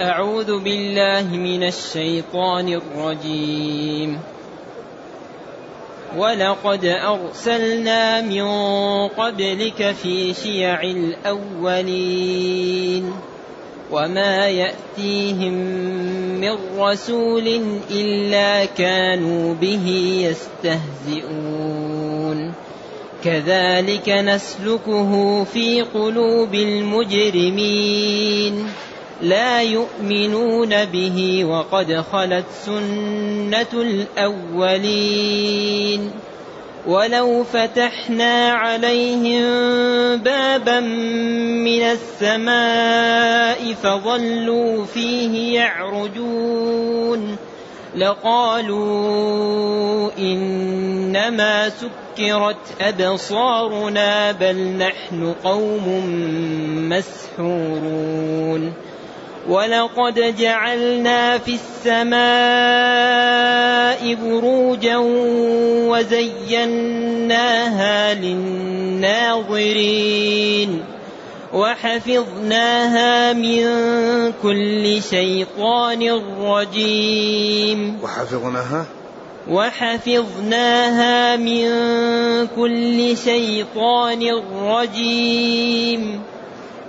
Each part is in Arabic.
أعوذ بالله من الشيطان الرجيم. ولقد أرسلنا من قبلك في شيع الأولين وما يأتيهم من رسول إلا كانوا به يستهزئون. كذلك نسلكه في قلوب المجرمين. لا يؤمنون به وقد خلت سنة الأولين. ولو فتحنا عليهم بابا من السماء فظلوا فيه يعرجون. لقالوا إنما سكرت أبصارنا بل نحن قوم مسحورون. ولقد جعلنا في السماء بروجا وزيناها للناظرين وحفظناها من كل شيطان رجيم وحفظناها؟ وحفظناها من كل شيطان رجيم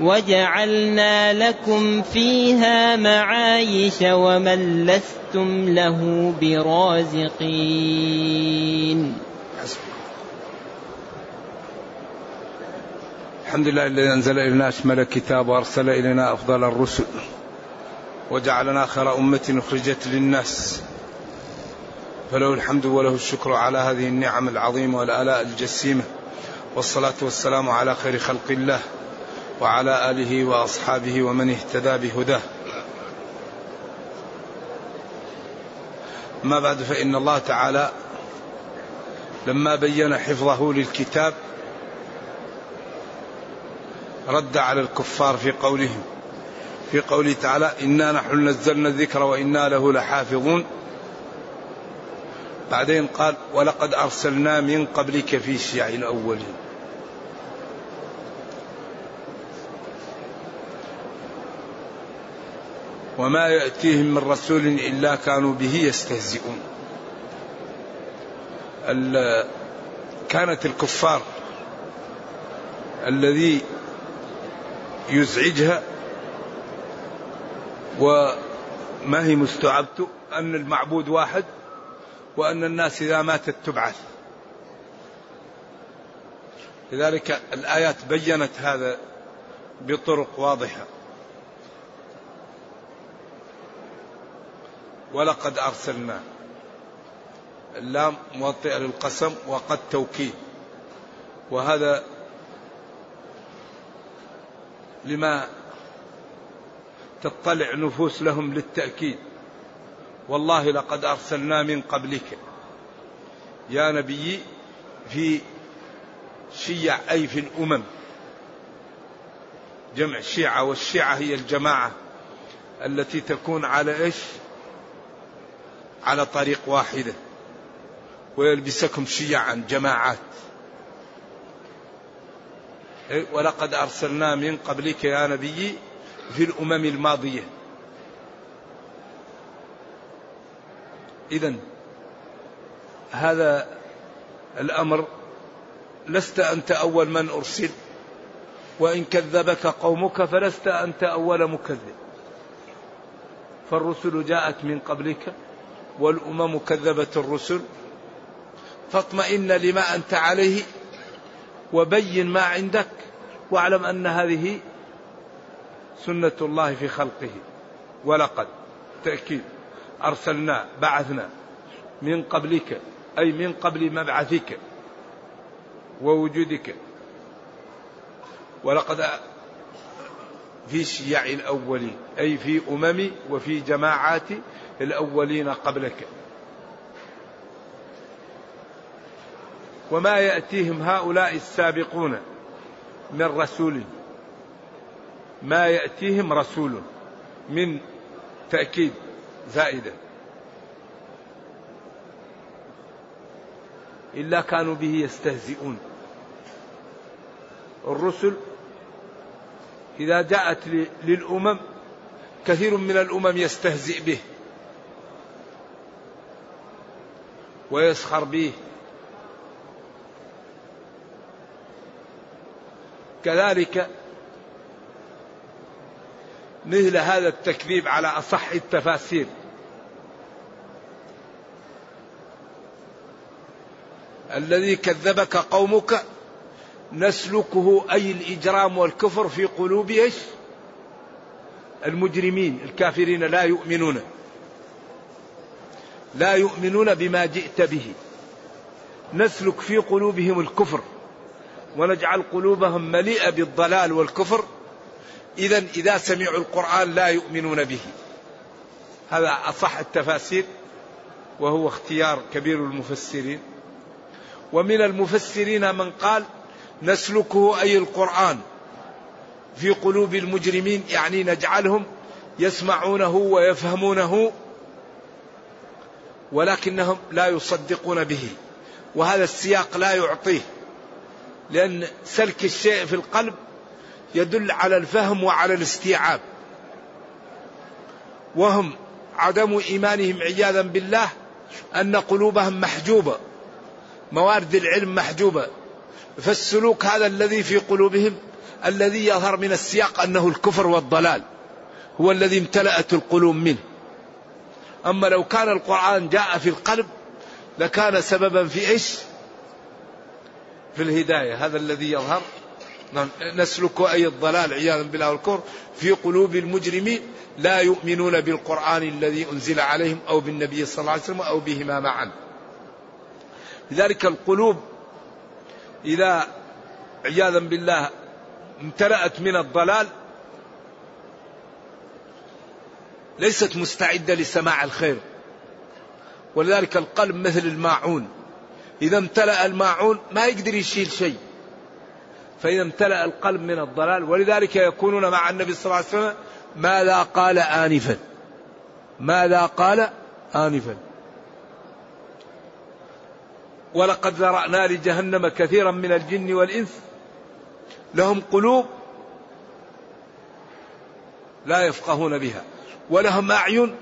وجعلنا لكم فيها معايش ومن لستم له برازقين. الحمد لله الذي أنزل إلينا أشمل الكتاب وأرسل إلينا أفضل الرسل وجعلنا خير أمة أخرجت للناس. فله الحمد وله الشكر على هذه النعم العظيمة والآلاء الجسيمة والصلاة والسلام على خير خلق الله. وعلى آله وأصحابه ومن اهتدى بهداه. ما بعد فإن الله تعالى لما بين حفظه للكتاب رد على الكفار في قولهم في قوله تعالى إنا نحن نزلنا الذكر وإنا له لحافظون بعدين قال ولقد أرسلنا من قبلك في شيع الأولين وما يأتيهم من رسول إلا كانوا به يستهزئون. كانت الكفار الذي يزعجها وما هي مستوعبته أن المعبود واحد وأن الناس إذا ماتت تبعث. لذلك الآيات بينت هذا بطرق واضحة. ولقد أرسلنا اللام موطئة للقسم وقد توكيد. وهذا لما تطلع نفوس لهم للتأكيد. والله لقد أرسلنا من قبلك. يا نبي في شيع أي في الأمم. جمع شيعة والشيعة هي الجماعة التي تكون على إيش؟ على طريق واحدة ويلبسكم شيعا جماعات. إيه، ولقد أرسلنا من قبلك يا نبي في الأمم الماضية. إذا هذا الأمر لست أنت أول من أرسل وإن كذبك قومك فلست أنت أول مكذب. فالرسل جاءت من قبلك والأمم كذبت الرسل فاطمئن لما أنت عليه وبين ما عندك واعلم أن هذه سنة الله في خلقه. ولقد تأكيد أرسلنا بعثنا من قبلك أي من قبل مبعثك ووجودك. ولقد في شيع الأولين أي في أمم وفي جماعات الأولين قبلك. وما يأتيهم هؤلاء السابقون من رسول. ما يأتيهم رسول من تأكيد زائدة. إلا كانوا به يستهزئون. الرسل إذا جاءت للأمم كثير من الأمم يستهزئ به. ويسخر به. كذلك مثل هذا التكذيب على أصح التفاسير. الذي كذبك قومك نسلكه أي الإجرام والكفر في قلوب المجرمين الكافرين لا يؤمنون. لا يؤمنون بما جئت به. نسلك في قلوبهم الكفر ونجعل قلوبهم مليئة بالضلال والكفر. إذا إذا سمعوا القرآن لا يؤمنون به. هذا أصح التفاسير وهو اختيار كبير المفسرين. ومن المفسرين من قال نسلكه أي القرآن في قلوب المجرمين يعني نجعلهم يسمعونه ويفهمونه. ولكنهم لا يصدقون به. وهذا السياق لا يعطيه. لأن سلك الشيء في القلب يدل على الفهم وعلى الاستيعاب. وهم عدم إيمانهم عياذا بالله أن قلوبهم محجوبة. موارد العلم محجوبة. فالسلوك هذا الذي في قلوبهم الذي يظهر من السياق أنه الكفر والضلال. هو الذي امتلأت القلوب منه. أما لو كان القرآن جاء في القلب لكان سببا في إيش؟ في الهداية. هذا الذي يظهر. نعم. نسلك أي الضلال عياذا بالله والكفر في قلوب المجرمين لا يؤمنون بالقرآن الذي أنزل عليهم أو بالنبي صلى الله عليه وسلم أو بهما معا. لذلك القلوب إذا عياذا بالله امتلأت من الضلال ليست مستعدة لسماع الخير. ولذلك القلب مثل الماعون. إذا امتلأ الماعون ما يقدر يشيل شيء. فإذا امتلأ القلب من الضلال ولذلك يكونون مع النبي صلى الله عليه وسلم ماذا قال آنفا؟ ماذا قال آنفا؟ ولقد ذرأنا لجهنم كثيرا من الجن والإنس. لهم قلوب لا يفقهون بها. ولهم أعين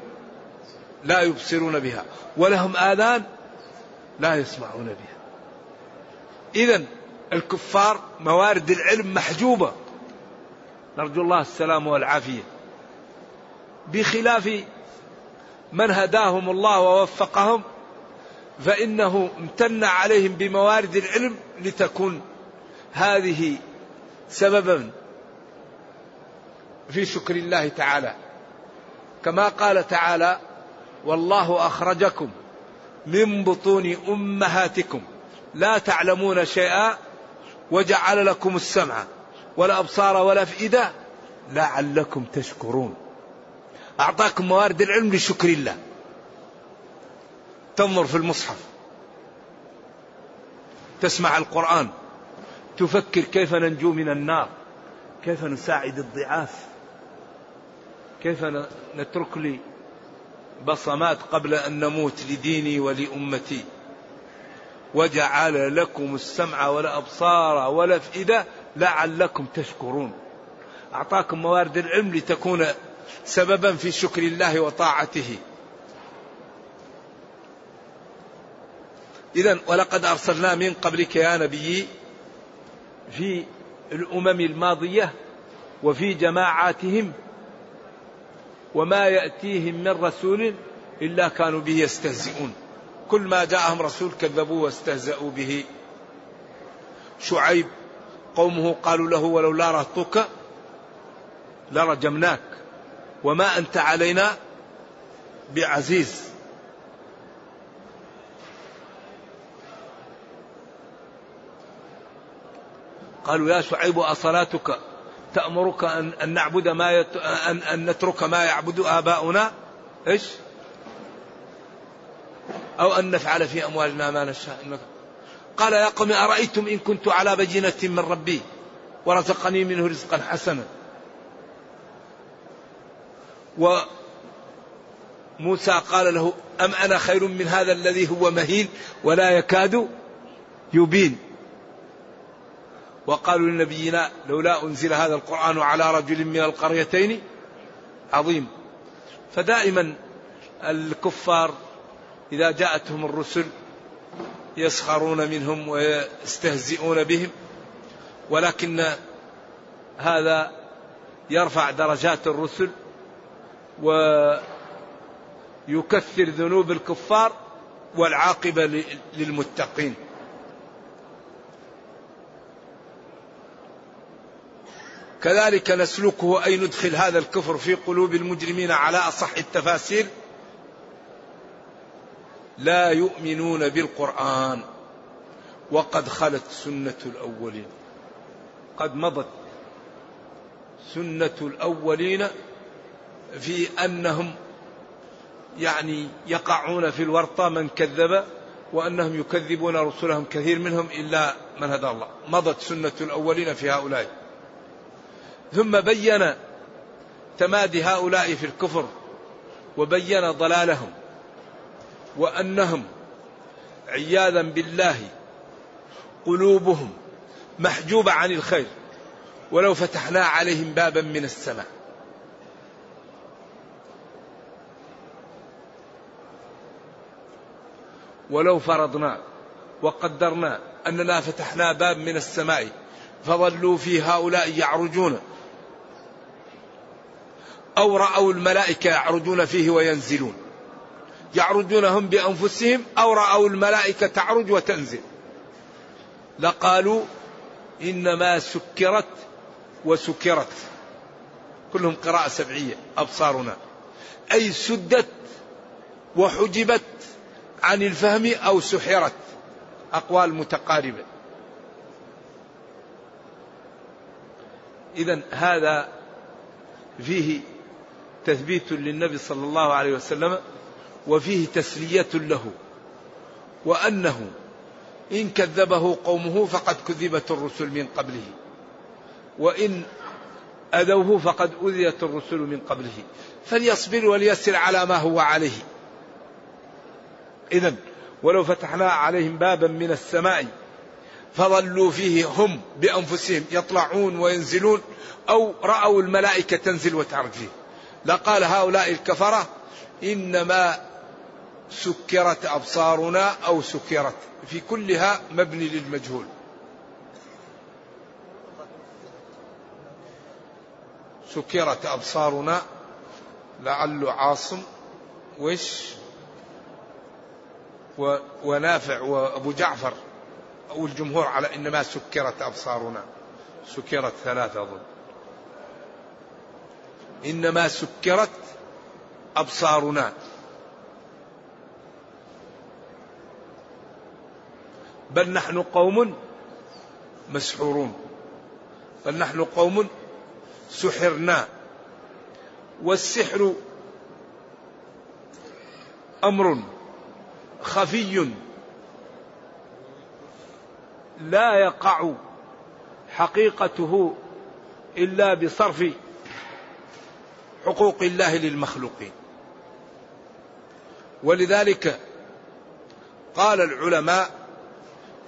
لا يبصرون بها ولهم آذان لا يسمعون بها. إذا الكفار موارد العلم محجوبة. نرجو الله السلام والعافية. بخلاف من هداهم الله ووفقهم فإنه امتن عليهم بموارد العلم لتكون هذه سببا في شكر الله تعالى. كما قال تعالى والله أخرجكم من بطون أمهاتكم. لا تعلمون شيئا وجعل لكم السمع والأبصار والأفئدة لعلكم تشكرون. أعطاكم موارد العلم لشكر الله. تنظر في المصحف. تسمع القرآن. تفكر كيف ننجو من النار. كيف نساعد الضعاف. كيف نترك لي بصمات قبل أن نموت لديني ولأمتي؟ وجعل لكم السمع والأبصار والأفئدة لعلكم تشكرون. أعطاكم موارد العلم لتكون سببا في شكر الله وطاعته. إذا ولقد أرسلنا من قبلك يا نبي في الأمم الماضية وفي جماعاتهم وما يأتيهم من رسول إلا كانوا به يستهزئون. كل ما جاءهم رسول كذبوه واستهزأوا به. شعيب قومه قالوا له ولولا رهطك لرجمناك. وما أنت علينا بعزيز. قالوا يا شعيب أصلاتك؟ تأمرك أن, أن نعبد ما يت... أن, أن نترك ما يعبد آباؤنا؟ إيش؟ أو أن نفعل في أموالنا ما نشاء. قال يا قوم أرأيتم إن كنت على بينة من ربي ورزقني منه رزقا حسنا؟ وموسى قال له أم أنا خير من هذا الذي هو مهين ولا يكاد يبين؟ وقالوا لنبينا لولا أنزل هذا القرآن على رجل من القريتين عظيم. فدائما الكفار إذا جاءتهم الرسل يسخرون منهم ويستهزئون بهم ولكن هذا يرفع درجات الرسل ويكثر ذنوب الكفار والعاقبة للمتقين. كذلك نسلكه أي ندخل هذا الكفر في قلوب المجرمين على أصح التفاسير. لا يؤمنون بالقرآن وقد خلت سنة الأولين. قد مضت سنة الأولين في أنهم يعني يقعون في الورطة من كذب وأنهم يكذبون رسلهم كثير منهم إلا من هدى الله. مضت سنة الأولين في هؤلاء. ثم بين تمادي هؤلاء في الكفر وبين ضلالهم وأنهم عياذا بالله قلوبهم محجوبة عن الخير ولو فتحنا عليهم بابا من السماء. ولو فرضنا وقدرنا أننا فتحنا باب من السماء فظلوا في هؤلاء يعرجون أو رأوا الملائكة يعرجون فيه وينزلون. يعرجون هم بأنفسهم أو رأوا الملائكة تعرج وتنزل. لقالوا إنما سكرت وسكرت. كلهم قراءة سبعية أبصارنا. أي سدت وحجبت عن الفهم أو سحرت. أقوال متقاربة. إذا هذا فيه تثبيت للنبي صلى الله عليه وسلم وفيه تسلية له وأنه إن كذبه قومه فقد كذبت الرسل من قبله وإن أذوه فقد أذيت الرسل من قبله. فليصبر وليسر على ما هو عليه. إذا ولو فتحنا عليهم بابا من السماء فظلوا فيه هم بأنفسهم يطلعون وينزلون أو رأوا الملائكة تنزل وتعرج فيه. لقال هؤلاء الكفرة إنما سكرت أبصارنا أو سكرت. في كلها مبني للمجهول. سكرت أبصارنا لعل عاصم وش؟ ونافع وأبو جعفر. أو الجمهور على إنما سكرت أبصارنا. سكرت ثلاثة أظن إنما سكرت أبصارنا. بل نحن قوم مسحورون. بل نحن قوم سحرنا. والسحر أمر خفي. لا يقع حقيقته إلا بصرف حقوق الله للمخلوقين ولذلك قال العلماء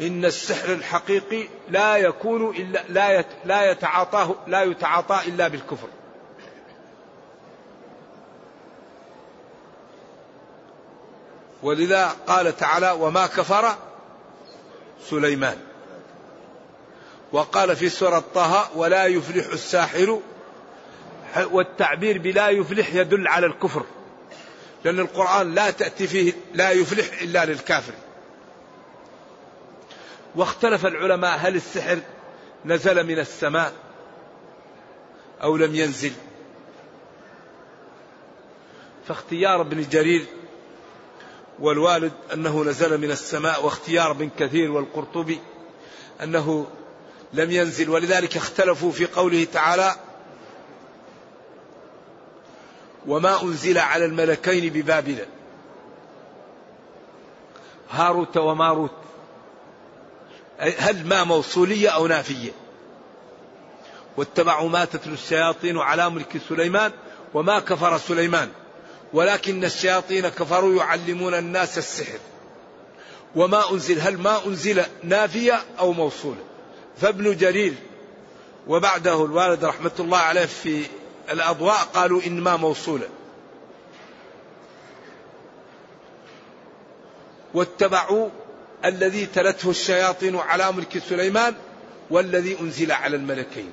إن السحر الحقيقي لا يكون إلا لا لا يتعاطاه لا يتعاطى إلا بالكفر. ولذا قال تعالى وما كفر سليمان وقال في سورة طه ولا يفلح الساحر والتعبير بلا يفلح يدل على الكفر. لأن القرآن لا تأتي فيه لا يفلح إلا للكافر. واختلف العلماء هل السحر نزل من السماء أو لم ينزل. فاختيار ابن جرير والوالد أنه نزل من السماء واختيار ابن كثير والقرطبي أنه لم ينزل. ولذلك اختلفوا في قوله تعالى وما أنزل على الملكين ببابل. هاروت وماروت. هل ما موصولية أو نافية؟ واتبعوا ما تتلو الشياطين على ملك سليمان وما كفر سليمان. ولكن الشياطين كفروا يعلمون الناس السحر. وما أنزل هل ما أنزل نافية أو موصولة؟ فابن جرير وبعده الوالد رحمة الله عليه في الأضواء قالوا إنما موصولة. واتبعوا الذي تلته الشياطين على ملك سليمان والذي أنزل على الملكين.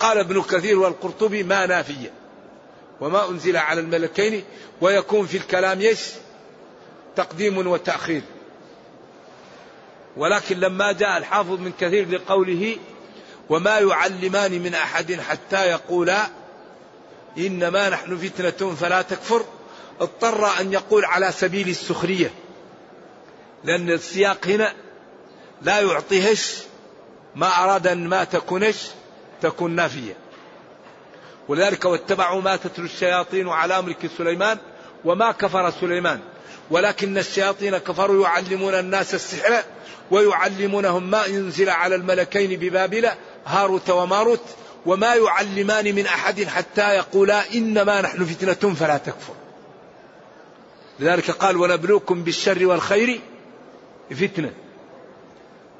قال ابن كثير والقرطبي ما نافية. وما أنزل على الملكين ويكون في الكلام يش تقديم وتأخير. ولكن لما جاء الحافظ من كثير لقوله وما يعلمان من أحد حتى يقولا إنما نحن فتنة فلا تكفر. اضطر أن يقول على سبيل السخرية لأن السياق هنا لا يعطيهش ما أراد أن ما تكونش تكون نافية. ولذلك واتبعوا ما تتلو الشياطين على ملك سليمان وما كفر سليمان. ولكن الشياطين كفروا يعلمون الناس السحر ويعلمونهم ما ينزل على الملكين ببابل هاروت وماروت وما يعلمان من أحد حتى يقولا إنما نحن فتنة فلا تكفر. لذلك قال ونبلوكم بالشر والخير فتنة.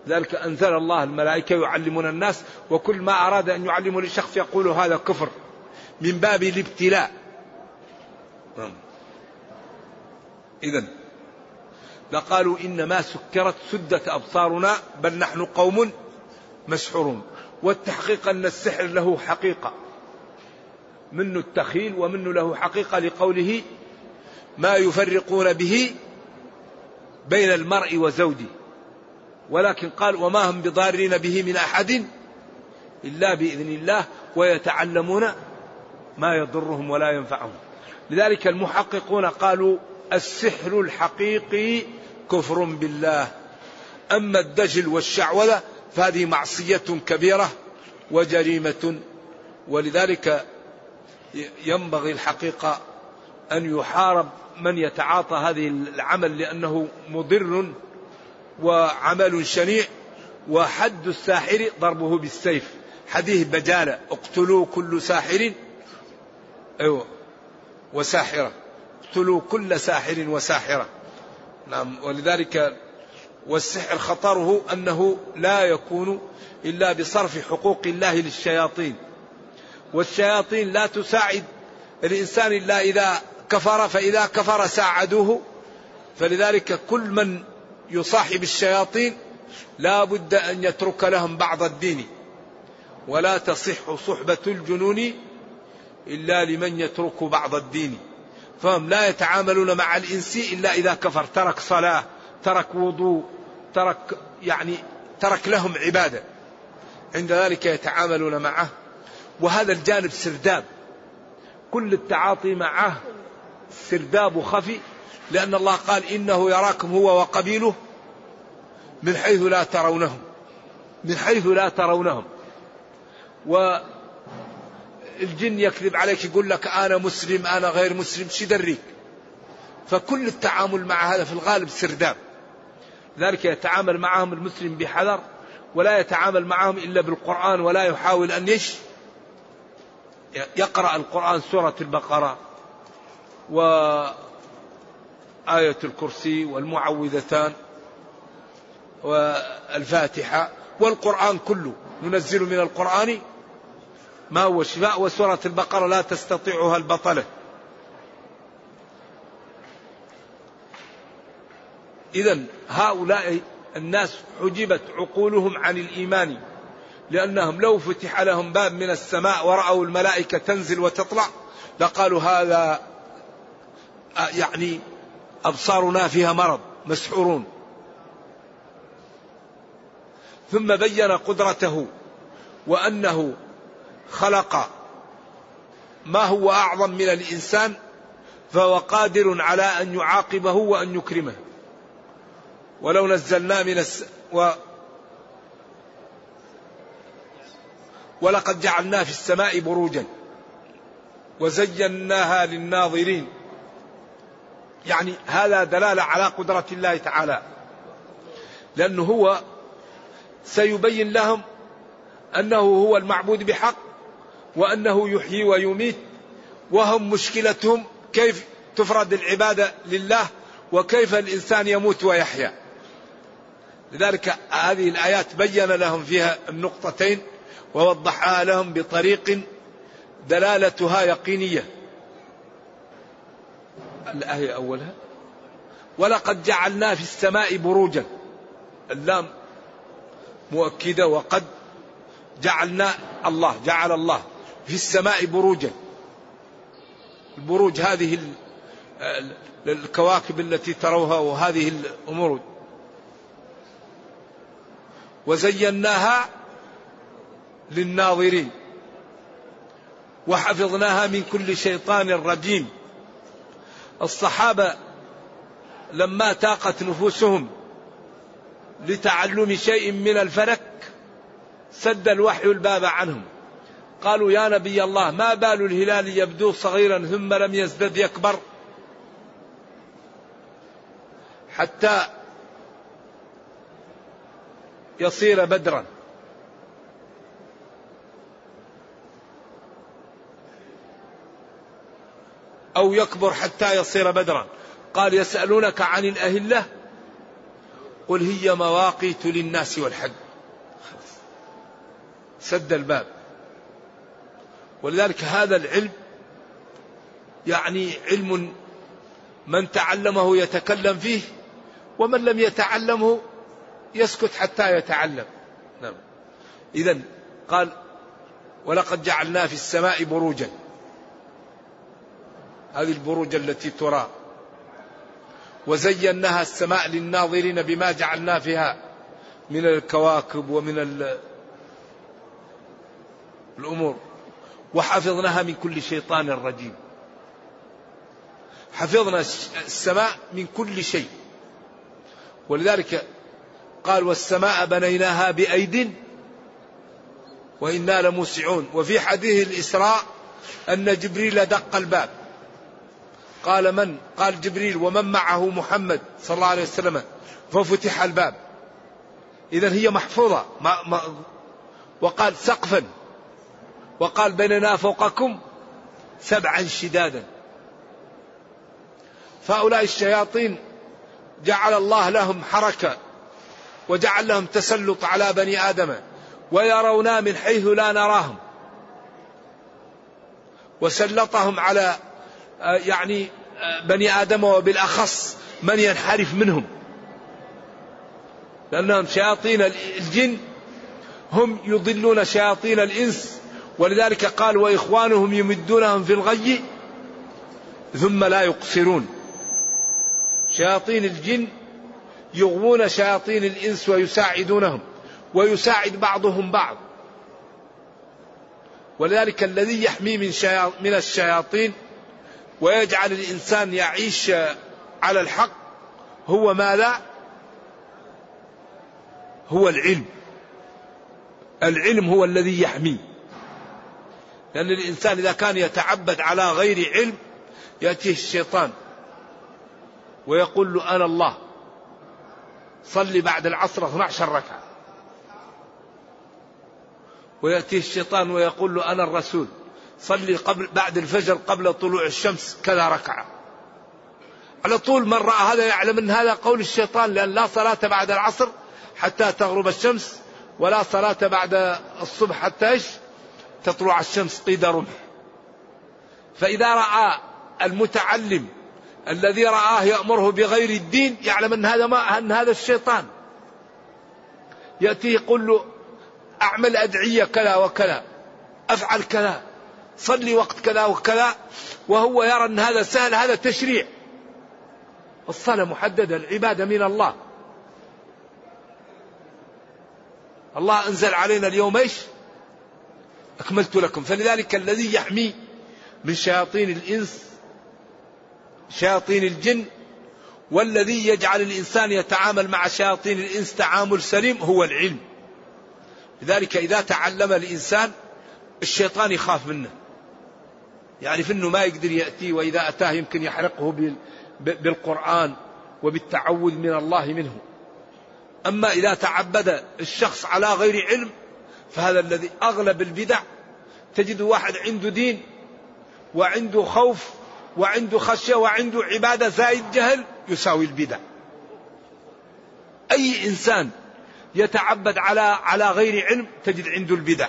لذلك أنزل الله الملائكة يعلمون الناس وكل ما أراد أن يعلمه لشخص يقول هذا كفر من باب الابتلاء. نعم. إذا لقالوا إنما سكرت سدت أبصارنا بل نحن قوم مسحورون والتحقيق أن السحر له حقيقة. منه التخيل ومنه له حقيقة لقوله ما يفرقون به بين المرء وزوجه. ولكن قال وما هم بضارين به من أحد إلا بإذن الله ويتعلمون ما يضرهم ولا ينفعهم. لذلك المحققون قالوا السحر الحقيقي كفر بالله. أما الدجل والشعوذة فهذه معصية كبيرة وجريمة ولذلك ينبغي الحقيقة أن يحارب من يتعاطى هذه العمل لأنه مضر وعمل شنيع وحد الساحر ضربه بالسيف. حديث بجالة اقتلوا كل ساحر أيوة وساحرة. اقتلوا كل ساحر وساحرة. نعم ولذلك والسحر خطره أنه لا يكون إلا بصرف حقوق الله للشياطين. والشياطين لا تساعد الإنسان إلا إذا كفر فإذا كفر ساعدوه. فلذلك كل من يصاحب الشياطين لا بد أن يترك لهم بعض الدين. ولا تصح صحبة الجنون إلا لمن يترك بعض الدين. فهم لا يتعاملون مع الإنس إلا إذا كفر ترك صلاة ترك وضوء ترك يعني ترك لهم عبادة. عند ذلك يتعاملون معه. وهذا الجانب سرداب. كل التعاطي معه سرداب خفي لأن الله قال إنه يراكم هو وقبيله من حيث لا ترونهم. من حيث لا ترونهم. و الجن يكذب عليك يقول لك أنا مسلم أنا غير مسلم شي دريك فكل التعامل مع هذا في الغالب سرداب. ذلك يتعامل معهم المسلم بحذر ولا يتعامل معهم إلا بالقرآن ولا يحاول أن يش يقرأ القرآن سورة البقرة وآية الكرسي والمعوذتان والفاتحة والقرآن كله. ننزل من القرآن ما هو شفاء وسورة البقرة لا تستطيعها البطلة. إذا هؤلاء الناس حجبت عقولهم عن الإيمان لأنهم لو فتح لهم باب من السماء ورأوا الملائكة تنزل وتطلع لقالوا هذا يعني أبصارنا فيها مرض مسحورون. ثم بين قدرته وأنه خلق ما هو أعظم من الإنسان فهو قادر على أن يعاقبه وأن يكرمه. ولو نزلنا من الس... و... ولقد جعلنا في السماء بروجا وزيناها للناظرين. يعني هذا دلالة على قدرة الله تعالى. لأنه هو سيبين لهم أنه هو المعبود بحق وأنه يحيي ويميت وهم مشكلتهم كيف تفرد العبادة لله وكيف الإنسان يموت ويحيا. لذلك هذه الآيات بين لهم فيها النقطتين ووضحها لهم بطريق دلالتها يقينية. الآية أولها ولقد جعلنا في السماء بروجا. اللام مؤكدة وقد جعلنا الله جعل الله في السماء بروجا. البروج هذه الكواكب التي تروها وهذه الأمور. وزيناها للناظرين وحفظناها من كل شيطان رجيم. الصحابة لما تاقت نفوسهم لتعلم شيء من الفلك سد الوحي الباب عنهم. قالوا يا نبي الله ما بال الهلال يبدو صغيرا ثم لم يزدد يكبر؟ حتى يصير بدرا. أو يكبر حتى يصير بدرا. قال يسألونك عن الأهلة قل هي مواقيت للناس والحج. سد الباب. ولذلك هذا العلم يعني علم من تعلمه يتكلم فيه ومن لم يتعلمه يسكت حتى يتعلم. نعم. إذا قال ولقد جعلنا في السماء بروجا. هذه البروج التي ترى. وزيناها السماء للناظرين بما جعلنا فيها من الكواكب ومن الأمور. وحفظناها من كل شيطان رجيم. حفظنا السماء من كل شيء. ولذلك قال والسماء بنيناها بأيد وإنا لموسعون. وفي حديث الإسراء أن جبريل دق الباب. قال من؟ قال جبريل ومن معه محمد صلى الله عليه وسلم. ففتح الباب. إذا هي محفوظة. ما ما وقال سقفا. وقال بيننا فوقكم سبعا شدادا. فهؤلاء الشياطين جعل الله لهم حركة. وجعل لهم تسلط على بني آدم ويرونا من حيث لا نراهم. وسلطهم على آه، يعني آه، بني آدم وبالأخص من ينحرف منهم. لأنهم شياطين الجن هم يضلون شياطين الإنس ولذلك قال وإخوانهم يمدونهم في الغي ثم لا يقصرون. شياطين الجن يغوون شياطين الإنس ويساعدونهم ويساعد بعضهم بعض. ولذلك الذي يحمي من, من الشياطين ويجعل الإنسان يعيش على الحق هو ماذا؟ هو العلم. العلم هو الذي يحميه لأن الإنسان إذا كان يتعبد على غير علم يأتيه الشيطان ويقول له أنا الله. صلي بعد العصر 12 ركعة. ويأتيه الشيطان ويقول له أنا الرسول. صلي قبل بعد الفجر قبل طلوع الشمس كذا ركعة. على طول من رأى هذا يعلم أن هذا قول الشيطان لأن لا صلاة بعد العصر حتى تغرب الشمس ولا صلاة بعد الصبح حتى إيش؟ تطلع الشمس قيد رمح. فإذا رأى المتعلم الذي رآه يأمره بغير الدين يعلم أن هذا ما أن هذا الشيطان. يأتي يقول له أعمل أدعية كذا وكذا أفعل كذا صلي وقت كذا وكذا وهو يرى أن هذا سهل هذا تشريع. الصلاة محددة العبادة من الله. الله أنزل علينا اليوم إيش؟ أكملت لكم. فلذلك الذي يحمي من شياطين الإنس شياطين الجن والذي يجعل الإنسان يتعامل مع شياطين الإنس تعامل سليم هو العلم. لذلك إذا تعلم الإنسان الشيطان يخاف منه. يعرف أنه ما يقدر يأتي وإذا أتاه يمكن يحرقه بالقرآن وبالتعوذ من الله منه. أما إذا تعبد الشخص على غير علم فهذا الذي أغلب البدع تجد واحد عنده دين وعنده خوف وعنده خشية وعنده عبادة زائد جهل يساوي البدع. أي إنسان يتعبد على على غير علم تجد عنده البدع.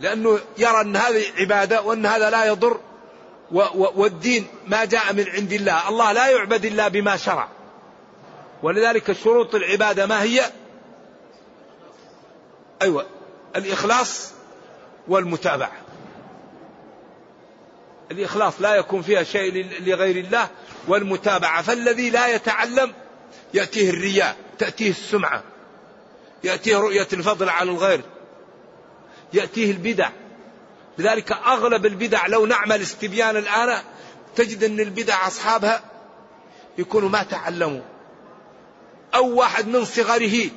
لأنه يرى أن هذه عبادة وأن هذا لا يضر والدين ما جاء من عند الله. الله لا يعبد إلا بما شرع. ولذلك شروط العبادة ما هي؟ أيوة الإخلاص والمتابعة. الإخلاص لا يكون فيها شيء لغير الله والمتابعة. فالذي لا يتعلم يأتيه الرياء تأتيه السمعة يأتيه رؤية الفضل على الغير يأتيه البدع. لذلك أغلب البدع لو نعمل استبيان الآن تجد أن البدع أصحابها يكونوا ما تعلموا. أو واحد من صغره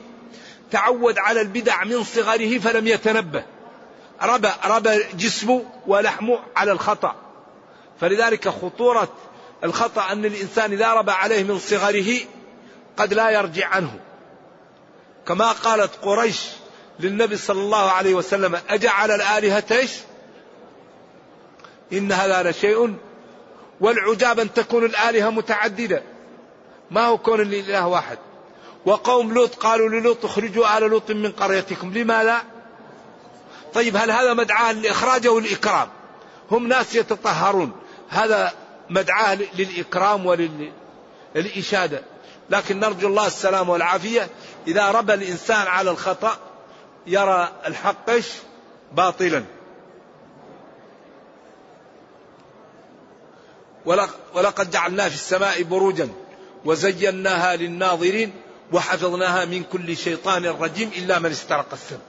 تعود على البدع من صغره فلم يتنبه. ربى ربى جسمه ولحمه على الخطأ. فلذلك خطورة الخطأ أن الإنسان إذا ربى عليه من صغره قد لا يرجع عنه. كما قالت قريش للنبي صلى الله عليه وسلم أجعل الآلهة إيش؟ إن هذا لشيء والعجاب أن تكون الآلهة متعددة. ما هو كون الإله واحد؟ وقوم لوط قالوا للوط اخرجوا آل لوط من قريتكم. لماذا طيب هل هذا مدعاة للإخراج أو الإكرام هم ناس يتطهرون. هذا مدعاة للإكرام وللإشادة لكن نرجو الله السلام والعافية. إذا ربى الإنسان على الخطأ يرى الحق باطلا. ولقد جعلنا في السماء بروجا وزيناها للناظرين وحفظناها من كل شيطان رجيم إلا من استرق السم.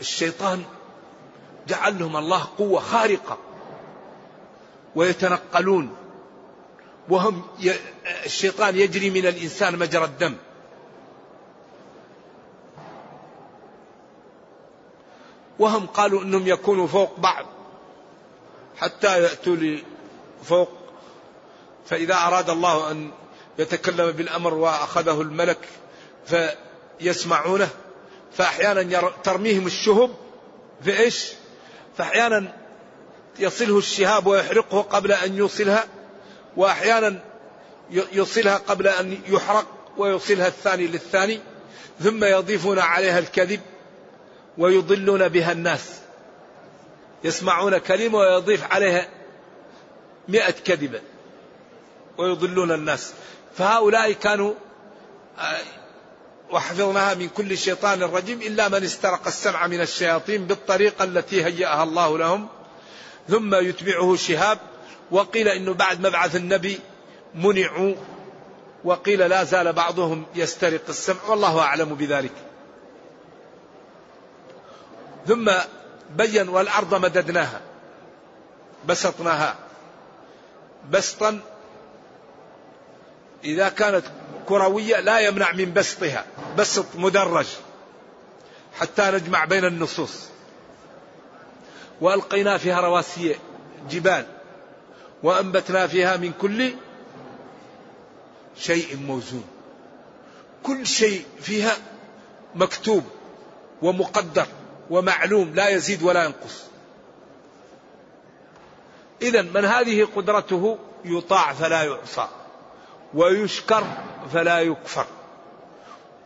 الشيطان جعل لهم الله قوة خارقة. ويتنقلون. وهم ي... الشيطان يجري من الإنسان مجرى الدم. وهم قالوا إنهم يكونوا فوق بعض. حتى يأتوا فوق. فإذا أراد الله أن يتكلم بالأمر وأخذه الملك فيسمعونه فأحيانا ترميهم الشهب. في إيش؟ فأحيانا يصله الشهاب ويحرقه قبل أن يوصلها وأحيانا يوصلها قبل أن يحرق ويوصلها الثاني للثاني ثم يضيفون عليها الكذب ويضلون بها الناس. يسمعون كلمة ويضيف عليها مئة كذبة ويضلون الناس. فهؤلاء كانوا آه، وحفظناها من كل شيطان رجيم إلا من استرق السمع من الشياطين بالطريقة التي هيأها الله لهم. ثم يتبعه شهاب. وقيل إنه بعد مبعث النبي منعوا. وقيل لا زال بعضهم يسترق السمع. والله أعلم بذلك. ثم بين والأرض مددناها. بسطناها. بسطا إذا كانت كروية لا يمنع من بسطها بسط مدرج حتى نجمع بين النصوص. وألقينا فيها رواسي جبال وأنبتنا فيها من كل شيء موزون. كل شيء فيها مكتوب ومقدر ومعلوم لا يزيد ولا ينقص. إذا من هذه قدرته يطاع فلا يعصى. ويشكر فلا يكفر.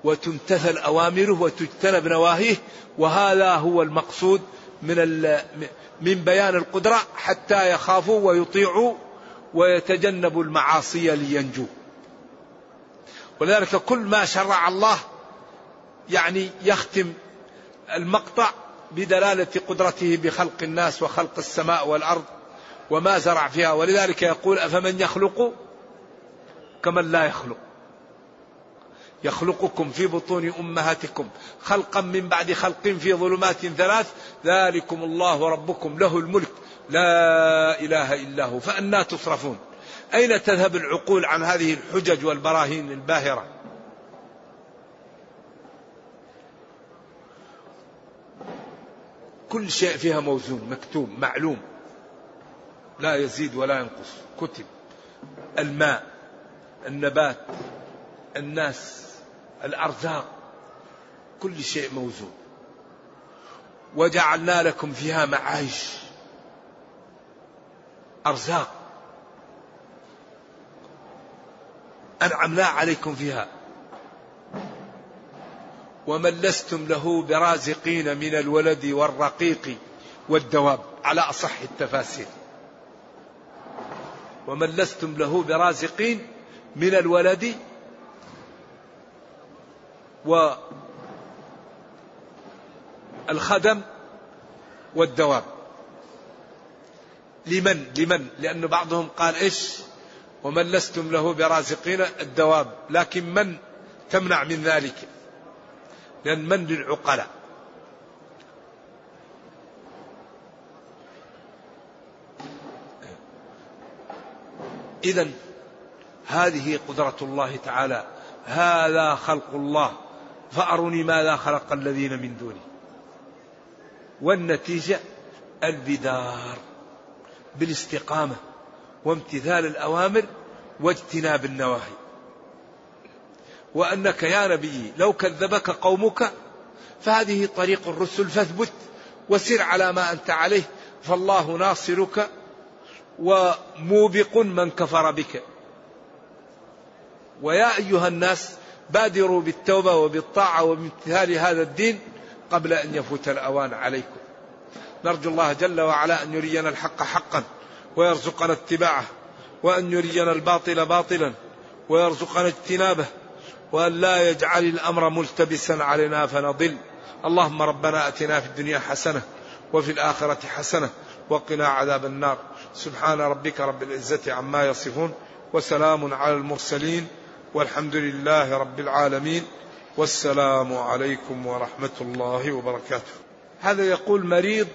وتمتثل أوامره وتجتنب نواهيه وهذا هو المقصود من من بيان القدرة حتى يخافوا ويطيعوا ويتجنبوا المعاصي لينجوا ولذلك كل ما شرع الله يعني يختم المقطع بدلالة قدرته بخلق الناس وخلق السماء والأرض وما زرع فيها. ولذلك يقول أفمن يخلق كمن لا يخلق. يخلقكم في بطون أمهاتكم خلقا من بعد خلق في ظلمات ثلاث ذلكم الله ربكم له الملك. لا إله إلا هو. فانى تصرفون. أين تذهب العقول عن هذه الحجج والبراهين الباهرة؟ كل شيء فيها موزون مكتوب معلوم. لا يزيد ولا ينقص. كتب. الماء. النبات الناس الأرزاق كل شيء موزون. وجعلنا لكم فيها معايش أرزاق. أنعمنا عليكم فيها. ومن لستم له برازقين من الولد والرقيق والدواب على أصح التفاسير. ومن لستم له برازقين من الولد والخدم والدواب. لمن؟ لمن؟ لأن بعضهم قال إيش؟ ومن لستم له برازقين؟ الدواب. لكن من تمنع من ذلك؟ لأن من للعقلاء؟ إذا هذه قدرة الله تعالى. هذا خلق الله. فأروني ماذا خلق الذين من دونه والنتيجة البدار. بالاستقامة وامتثال الأوامر واجتناب النواهي. وأنك يا نبي لو كذبك قومك فهذه طريق الرسل فاثبت وسر على ما أنت عليه فالله ناصرك وموبق من كفر بك. ويا أيها الناس بادروا بالتوبة وبالطاعة وبامتثال هذا الدين قبل أن يفوت الأوان عليكم. نرجو الله جل وعلا أن يرينا الحق حقا ويرزقنا اتباعه وأن يرينا الباطل باطلا ويرزقنا اجتنابه وأن لا يجعل الأمر ملتبسا علينا فنضل. اللهم ربنا أتنا في الدنيا حسنة وفي الآخرة حسنة وقنا عذاب النار. سبحان ربك رب العزة عما يصفون وسلام على المرسلين. والحمد لله رب العالمين والسلام عليكم ورحمة الله وبركاته. هذا يقول مريض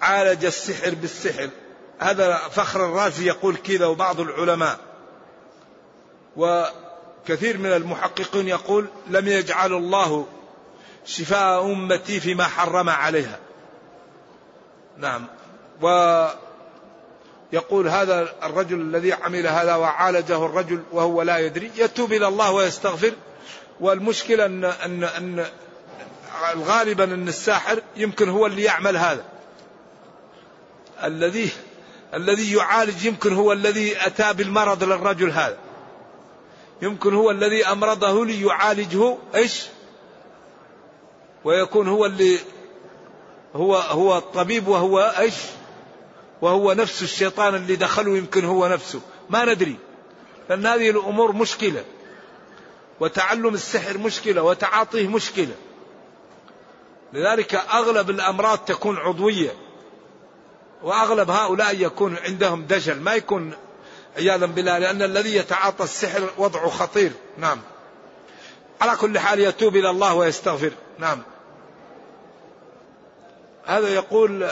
عالج السحر بالسحر. هذا فخر الرازي يقول كذا وبعض العلماء. وكثير من المحققين يقول لم يجعل الله شفاء أمتي فيما حرم عليها. نعم. ويقول هذا الرجل الذي عمل هذا وعالجه الرجل وهو لا يدري يتوب إلى الله ويستغفر. والمشكلة أن, أن, أن غالبا أن الساحر يمكن هو اللي يعمل هذا. الذي الذي يعالج يمكن هو الذي أتى بالمرض للرجل هذا. يمكن هو الذي أمرضه ليعالجه إيش؟ ويكون هو اللي هو هو الطبيب وهو إيش؟ وهو نفس الشيطان اللي دخله يمكن هو نفسه. ما ندري. لأن هذه الأمور مشكلة. وتعلم السحر مشكلة وتعاطيه مشكلة. لذلك أغلب الأمراض تكون عضوية. وأغلب هؤلاء يكون عندهم دجل. ما يكون عياذا بالله لأن الذي يتعاطى السحر وضعه خطير. نعم. على كل حال يتوب إلى الله ويستغفر. نعم. هذا يقول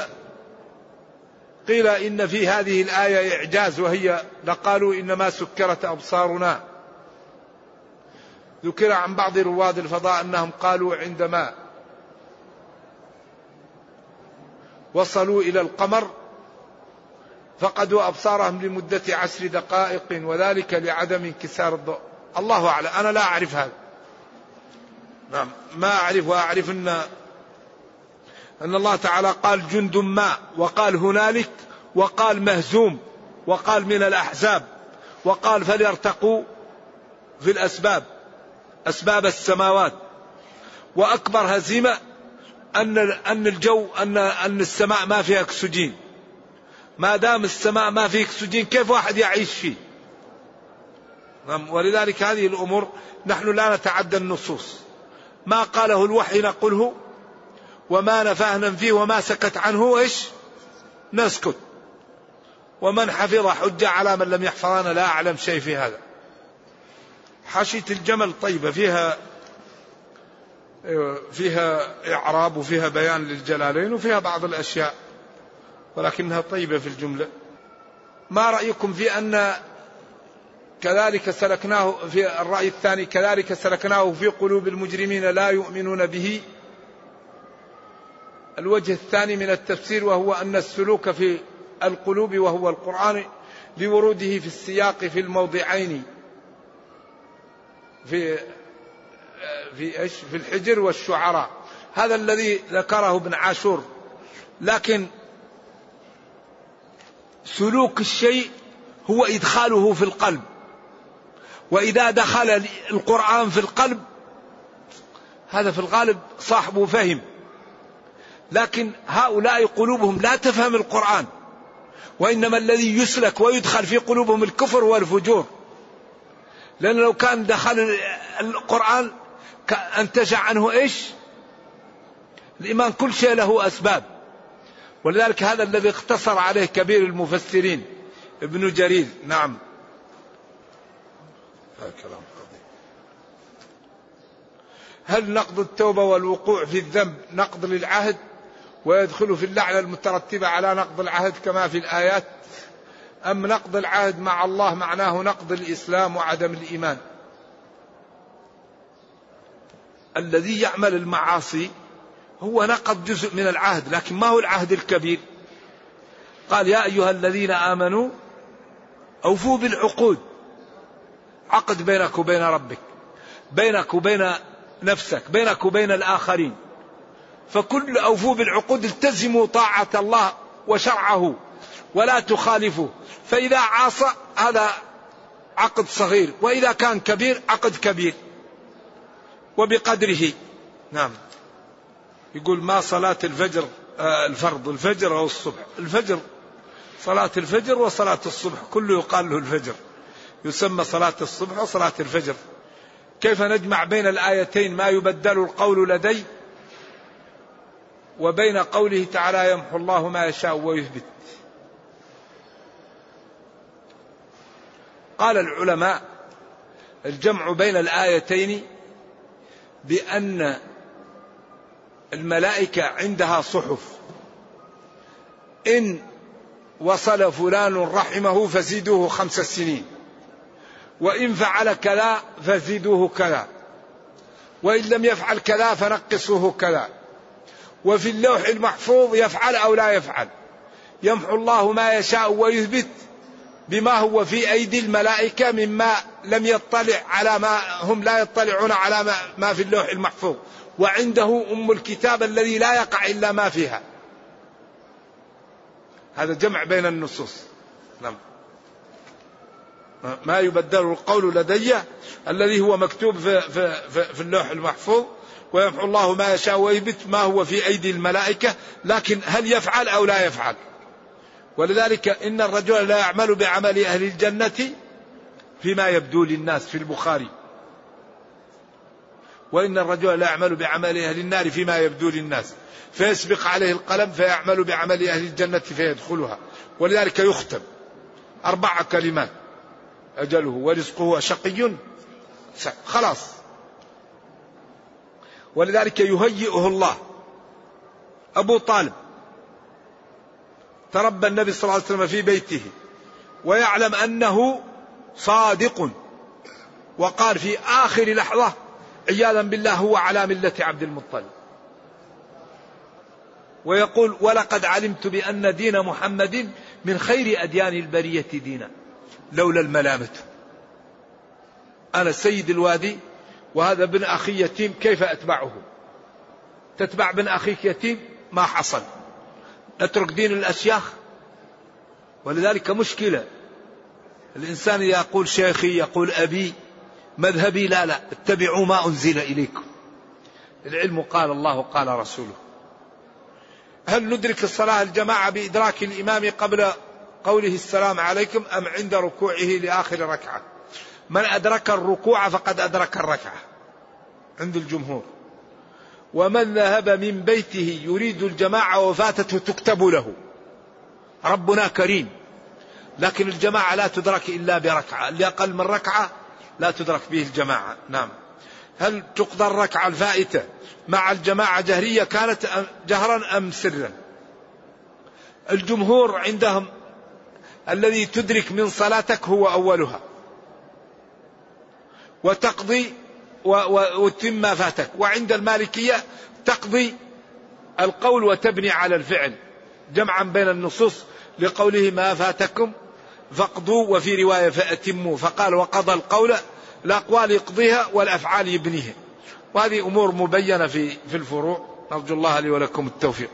قيل إن في هذه الآية إعجاز وهي لقالوا إنما سكرت أبصارنا. ذكر عن بعض رواد الفضاء أنهم قالوا عندما وصلوا إلى القمر فقدوا أبصارهم لمدة عشر دقائق وذلك لعدم انكسار الضوء. الله أعلم. أنا لا أعرف هذا. نعم. ما أعرف وأعرف أن أن الله تعالى قال جند ما وقال هنالك وقال مهزوم وقال من الأحزاب وقال فليرتقوا في الأسباب أسباب السماوات. وأكبر هزيمة أن أن الجو أن أن السماء ما فيها أكسجين. ما دام السماء ما فيه أكسجين كيف واحد يعيش فيه؟ نعم، ولذلك هذه الأمور نحن لا نتعدى النصوص. ما قاله الوحي نقله وما نفاه ننفيه وما سكت عنه إيش نسكت. ومن حفظ حجة على من لم يحفظ أنا لا أعلم شيء في هذا. حاشية الجمل طيبة فيها فيها إعراب وفيها بيان للجلالين وفيها بعض الأشياء ولكنها طيبة في الجملة. ما رأيكم في أن كذلك سلكناه في الرأي الثاني كذلك سلكناه في قلوب المجرمين لا يؤمنون به؟ الوجه الثاني من التفسير وهو أن السلوك في القلوب وهو القرآن لوروده في السياق في الموضعين. في في إيش؟ في الحجر والشعراء. هذا الذي ذكره ابن عاشور. لكن سلوك الشيء هو إدخاله في القلب. وإذا دخل القرآن في القلب هذا في الغالب صاحبه فهم. لكن هؤلاء قلوبهم لا تفهم القرآن وإنما الذي يسلك ويدخل في قلوبهم الكفر والفجور. لأن لو كان دخل القرآن انتج عنه إيش؟ الإيمان كل شيء له أسباب. ولذلك هذا الذي اقتصر عليه كبير المفسرين ابن جرير. نعم. كلام هل نقض التوبة والوقوع في الذنب نقض للعهد؟ ويدخل في اللعنة المترتبة على نقض العهد كما في الآيات. أم نقض العهد مع الله معناه نقض الإسلام وعدم الإيمان؟ الذي يعمل المعاصي هو نقض جزء من العهد لكن ما هو العهد الكبير؟ قال يا أيها الذين آمنوا أوفوا بالعقود. عقد بينك وبين ربك بينك وبين نفسك بينك وبين الآخرين. فكل أوفوا بالعقود التزموا طاعة الله وشرعه ولا تخالفوا فإذا عاصى هذا عقد صغير وإذا كان كبير عقد كبير. وبقدره. نعم. يقول ما صلاة الفجر آه الفرض الفجر أو الصبح؟ الفجر. صلاة الفجر وصلاة الصبح. كله يقال له الفجر. يسمى صلاة الصبح وصلاة الفجر. كيف نجمع بين الآيتين ما يبدل القول لدي؟ وبين قوله تعالى يمحو الله ما يشاء ويثبت. قال العلماء الجمع بين الآيتين بأن الملائكة عندها صحف. إن وصل فلان رحمه فزيدوه خمس سنين. وإن فعل كذا فزيدوه كذا. وإن لم يفعل كذا فنقصوه كذا. وفي اللوح المحفوظ يفعل أو لا يفعل. يمحو الله ما يشاء ويثبت بما هو في أيدي الملائكة مما لم يطلع على ما هم لا يطلعون على ما, في اللوح المحفوظ. وعنده أم الكتاب الذي لا يقع إلا ما فيها. هذا جمع بين النصوص. نعم. ما يبدل القول لدي الذي هو مكتوب في, في, في, في اللوح المحفوظ ويمحو الله ما يشاء ويثبت ما هو في أيدي الملائكة لكن هل يفعل أو لا يفعل؟ ولذلك إن الرجل لا يعمل بعمل أهل الجنة فيما يبدو للناس في البخاري. وإن الرجل لا يعمل بعمل أهل النار فيما يبدو للناس. فيسبق عليه القلم فيعمل بعمل أهل الجنة فيدخلها. ولذلك يختم أربع كلمات. أجله ورزقه شقي خلاص. ولذلك يهيئه الله. أبو طالب. تربى النبي صلى الله عليه وسلم في بيته. ويعلم أنه صادق. وقال في آخر لحظة عياذا بالله هو على ملة عبد المطلب. ويقول ولقد علمت بأن دين محمد من خير أديان البرية دينا. لولا الملامة. أنا سيد الوادي وهذا ابن أخي يتيم كيف أتبعه؟ تتبع ابن أخيك يتيم؟ ما حصل. نترك دين الأشياخ؟ ولذلك مشكلة. الإنسان يقول شيخي يقول أبي مذهبي لا لا اتبعوا ما أنزل إليكم. العلم قال الله قال رسوله. هل ندرك الصلاة الجماعة بإدراك الإمام قبل قوله السلام عليكم أم عند ركوعه لآخر ركعة؟ من أدرك الركوع فقد أدرك الركعة. عند الجمهور. ومن ذهب من بيته يريد الجماعة وفاتته تكتب له. ربنا كريم. لكن الجماعة لا تدرك إلا بركعة. اللي أقل من ركعة لا تدرك به الجماعة. نعم. هل تقضى الركعة الفائتة مع الجماعة جهرية كانت جهرا أم سرا؟ الجمهور عندهم الذي تدرك من صلاتك هو أولها. وتقضي وتتم ما فاتك. وعند المالكية تقضي القول وتبني على الفعل. جمعا بين النصوص لقوله ما فاتكم فاقضوا وفي رواية فأتموا. فقال وقضى القول الأقوال يقضيها والأفعال يبنيها. وهذه أمور مبينة في في الفروع. نرجو الله لي ولكم التوفيق.